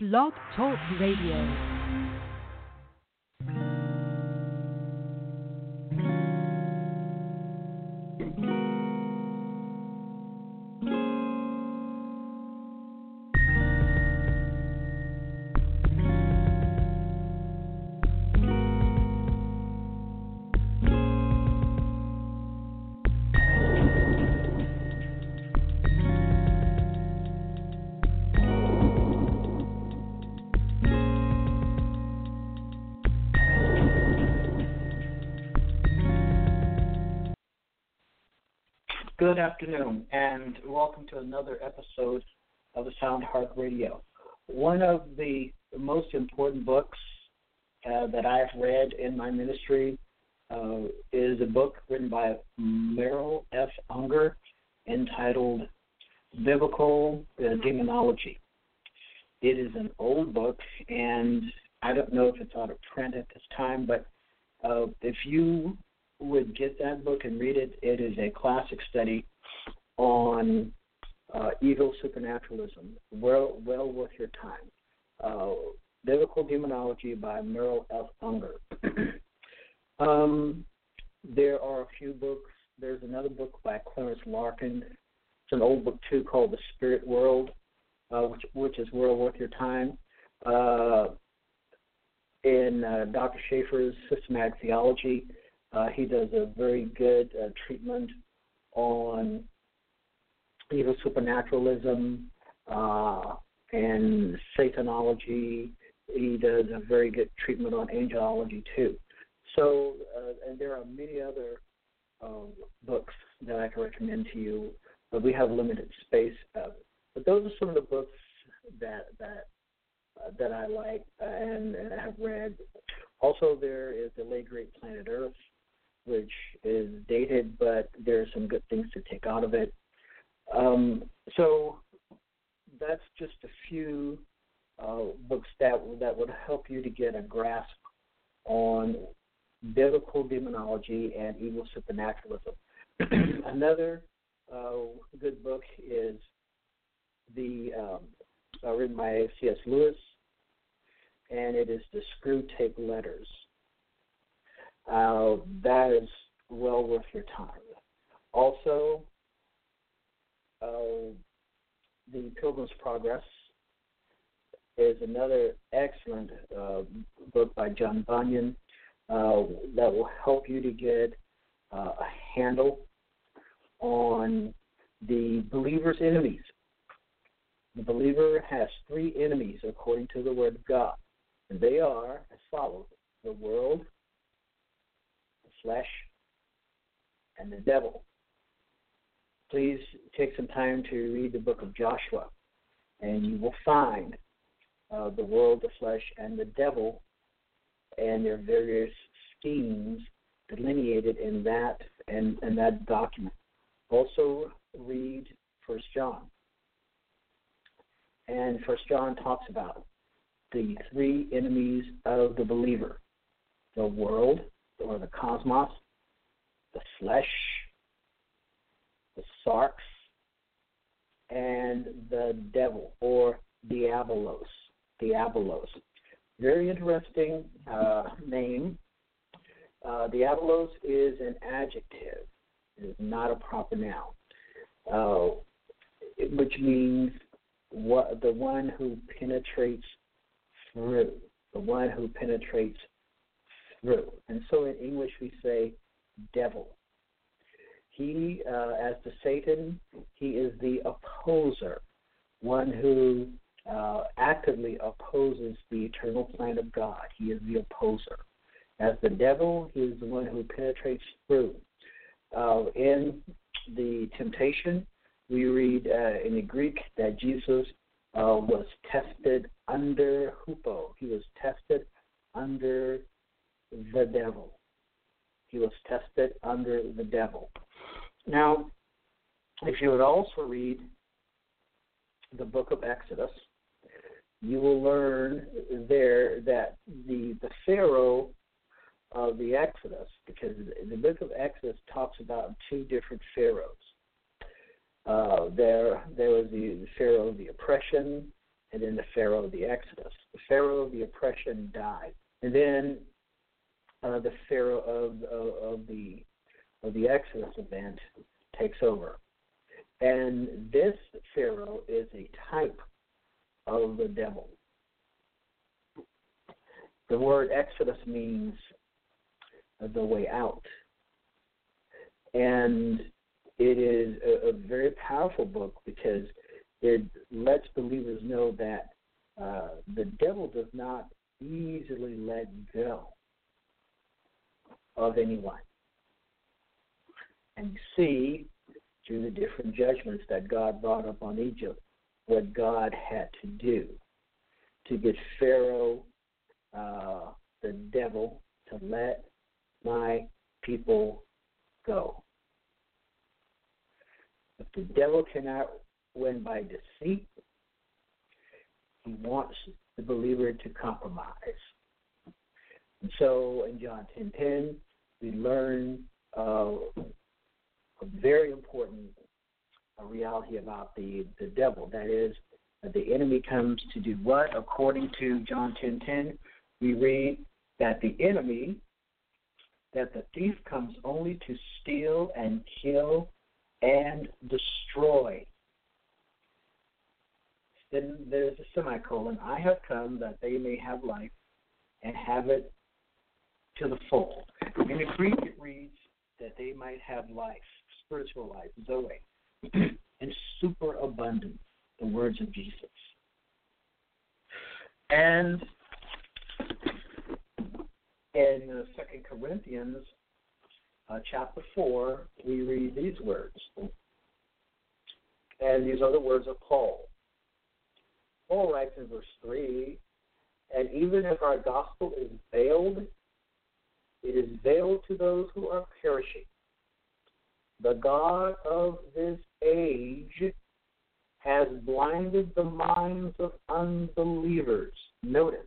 Blog Talk Radio. Good afternoon, and welcome to another episode of the Sound Heart Radio. One of the most important books uh, that I've read in my ministry uh, is a book written by Merrill F. Unger entitled Biblical uh, Demonology. It is an old book, and I don't know if it's out of print at this time, but uh, if you would get that book and read it. It is a classic study on uh, evil supernaturalism. Well, well worth your time. Uh, Biblical Demonology by Merrill F. Unger. um, there are a few books. There's another book by Clarence Larkin. It's an old book too called The Spirit World, uh, which, which is well worth your time. Uh, in uh, Dr. Chafer's Systematic Theology, uh, he does a very good uh, treatment on evil supernaturalism uh, and Satanology. He does a very good treatment on angelology too. So, uh, and there are many other um, books that I can recommend to you, but we have limited space. Uh, but those are some of the books that that uh, that I like and, and have read. Also, there is the late great Planet Earth which is dated, but there are some good things to take out of it. Um, so that's just a few uh, books that that would help you to get a grasp on biblical demonology and evil supernaturalism. Another uh, good book is the um, uh, written by C.S. Lewis, and it is the Screw Tape Letters uh, that is well worth your time. Also, uh, The Pilgrim's Progress is another excellent uh, book by John Bunyan uh, that will help you to get uh, a handle on the believer's enemies. The believer has three enemies according to the Word of God, and they are as follows the world, flesh and the devil. Please take some time to read the book of Joshua, and you will find uh, the world, the flesh, and the devil, and their various schemes delineated in that and, in that document. Also, read First John, and First John talks about the three enemies of the believer: the world, or the cosmos, the flesh, the sarx, and the devil or diabolos. Diabolos. Very interesting uh, name. Uh, diabolos is an adjective. It is not a proper noun, uh, which means what the one who penetrates through, the one who penetrates through. And so in English we say devil. He, uh, as to Satan, he is the opposer, one who uh, actively opposes the eternal plan of God. He is the opposer. As the devil, he is the one who penetrates through. Uh, in the temptation, we read uh, in the Greek that Jesus uh, was tested under hupo. He was tested under the devil. He was tested under the devil. Now, if you would also read the book of Exodus, you will learn there that the the Pharaoh of the Exodus, because the book of Exodus talks about two different pharaohs. Uh, there, there was the Pharaoh of the oppression, and then the Pharaoh of the Exodus. The Pharaoh of the oppression died, and then uh, the Pharaoh of, of, of the of the Exodus event takes over. And this Pharaoh is a type of the devil. The word Exodus means the way out. And it is a, a very powerful book because it lets believers know that uh, the devil does not easily let go of anyone. And see through the different judgments that God brought upon Egypt what God had to do to get Pharaoh, uh, the devil, to let my people go. If the devil cannot win by deceit, he wants the believer to compromise. And so in John 10:10, we learn uh, a very important uh, reality about the, the devil. That is, that the enemy comes to do what? According to John 10:10, we read that the enemy, that the thief comes only to steal and kill and destroy. Then there's a semicolon. I have come that they may have life and have it to the full. In the Greek, it reads that they might have life, spiritual life, Zoe, and superabundance, the words of Jesus. And in uh, Second Corinthians uh, chapter 4, we read these words. And these are the words of Paul. Paul writes in verse 3 And even if our gospel is veiled, it is veiled to those who are perishing. The God of this age has blinded the minds of unbelievers. Notice,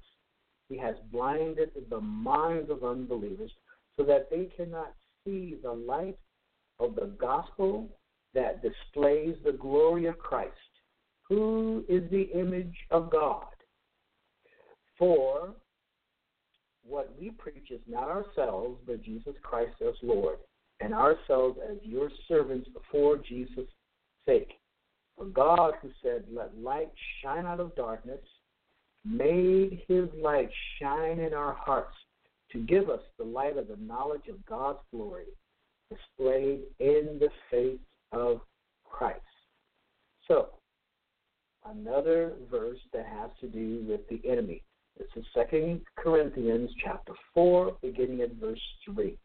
he has blinded the minds of unbelievers so that they cannot see the light of the gospel that displays the glory of Christ, who is the image of God. For what we preach is not ourselves, but Jesus Christ as Lord, and ourselves as your servants for Jesus' sake. For God, who said, Let light shine out of darkness, made his light shine in our hearts to give us the light of the knowledge of God's glory displayed in the face of Christ. So, another verse that has to do with the enemy. This is Second Corinthians chapter 4, beginning at verse 3.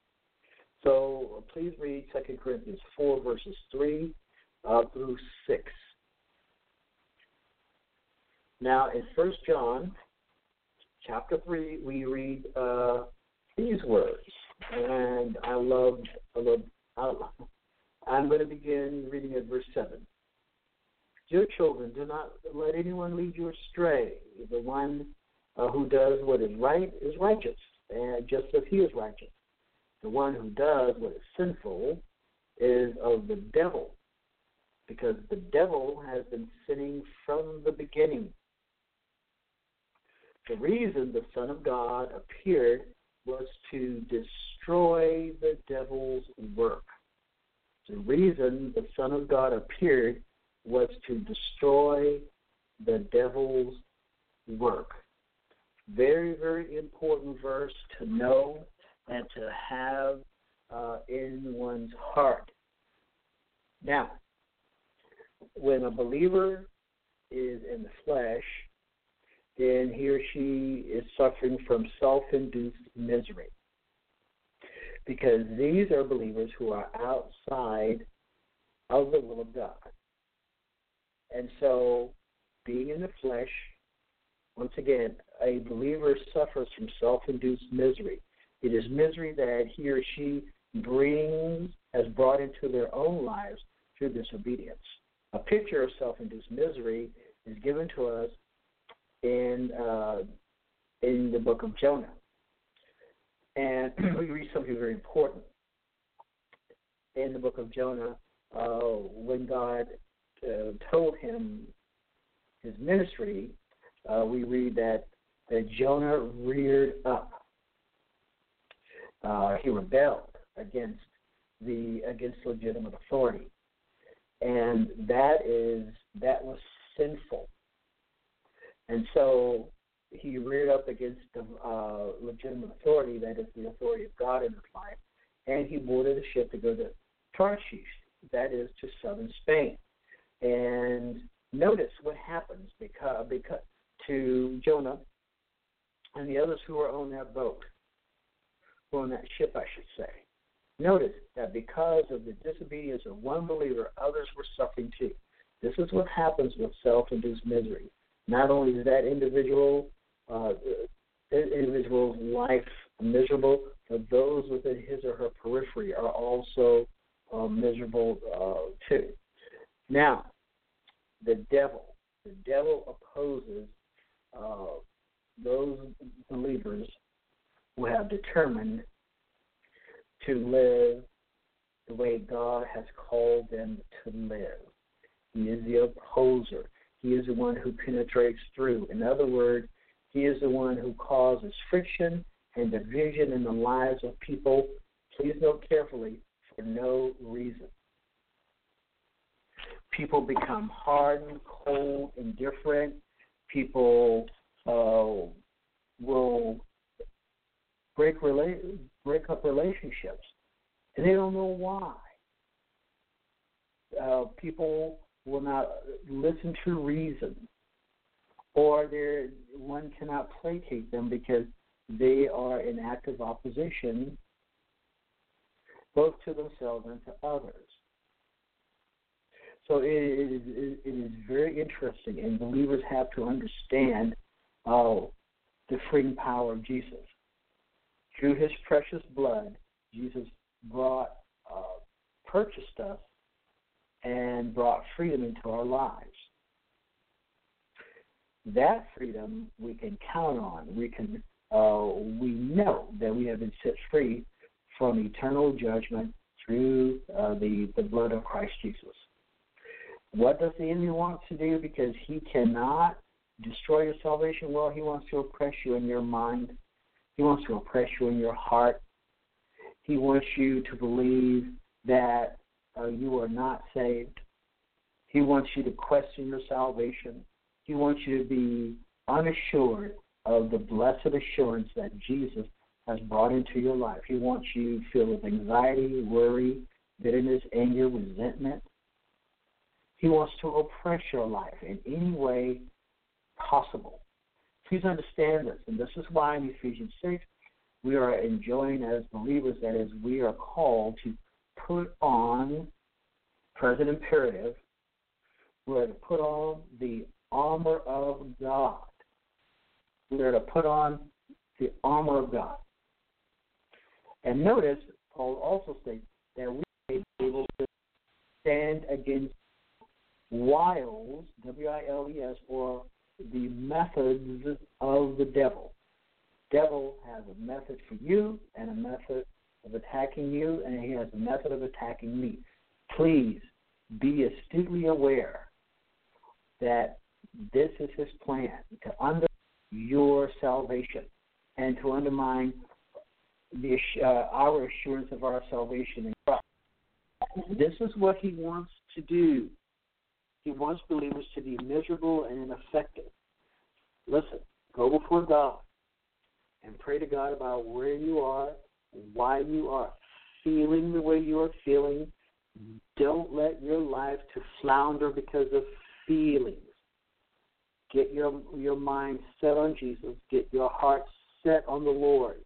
So please read Second Corinthians 4, verses 3 uh, through 6. Now, in First John chapter 3, we read uh, these words, and I love, I love, I love, I'm going to begin reading at verse 7. Dear children, do not let anyone lead you astray. The one uh, who does what is right is righteous, and just as he is righteous. The one who does what is sinful is of the devil, because the devil has been sinning from the beginning. The reason the Son of God appeared was to destroy the devil's work. The reason the Son of God appeared was to destroy the devil's work. Very, very important verse to know and to have uh, in one's heart. Now, when a believer is in the flesh, then he or she is suffering from self induced misery. Because these are believers who are outside of the will of God. And so, being in the flesh, once again, a believer suffers from self induced misery. It is misery that he or she brings, has brought into their own lives through disobedience. A picture of self induced misery is given to us in uh, in the book of Jonah. And we read something very important in the book of Jonah uh, when God uh, told him his ministry uh, we read that, that Jonah reared up. Uh, he rebelled against the against legitimate authority, and that is that was sinful. And so he reared up against the uh, legitimate authority, that is the authority of God in his life, and he boarded a ship to go to Tarshish, that is to southern Spain. And notice what happens because, because to Jonah and the others who were on that boat, who on that ship, I should say. Notice that because of the disobedience of one believer, others were suffering too. This is what happens with self-induced misery. Not only is that individual uh, individual's life miserable, but those within his or her periphery are also uh, miserable uh, too. Now, the devil, the devil opposes uh, those believers who have determined to live the way God has called them to live. He is the opposer. He is the one who penetrates through. In other words, he is the one who causes friction and division in the lives of people. Please note carefully for no reason. People become hardened, cold, indifferent. People uh, will break rela- break up relationships, and they don't know why. Uh, people will not listen to reason, or one cannot placate them because they are in active opposition both to themselves and to others. So it is, it is very interesting, and believers have to understand uh, the freeing power of Jesus. Through his precious blood, Jesus brought, uh, purchased us and brought freedom into our lives. That freedom we can count on. We can uh, we know that we have been set free from eternal judgment through uh, the the blood of Christ Jesus. What does the enemy want to do? Because he cannot destroy your salvation. Well, he wants to oppress you in your mind. He wants to oppress you in your heart. He wants you to believe that uh, you are not saved. He wants you to question your salvation. He wants you to be unassured of the blessed assurance that Jesus has brought into your life. He wants you filled with anxiety, worry, bitterness, anger, resentment. He wants to oppress your life in any way possible. Please understand this, and this is why in Ephesians 6 we are enjoying as believers, that is, we are called to put on present imperative, we are to put on the armor of God. We are to put on the armor of God. And notice, Paul also states that we may be able to stand against wiles, W I L E S, or the methods of the devil. Devil has a method for you and a method of attacking you, and he has a method of attacking me. Please be astutely aware that this is his plan to undermine your salvation and to undermine the, uh, our assurance of our salvation in Christ. This is what he wants to do. He wants believers to be miserable and ineffective. Listen, go before God and pray to God about where you are, and why you are feeling the way you are feeling. Don't let your life to flounder because of feelings. Get your your mind set on Jesus. Get your heart set on the Lord,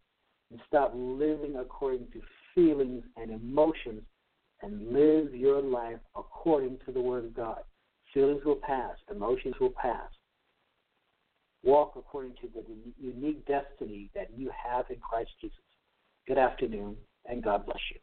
and stop living according to feelings and emotions, and live your life according to the Word of God. Feelings will pass. Emotions will pass. Walk according to the unique destiny that you have in Christ Jesus. Good afternoon, and God bless you.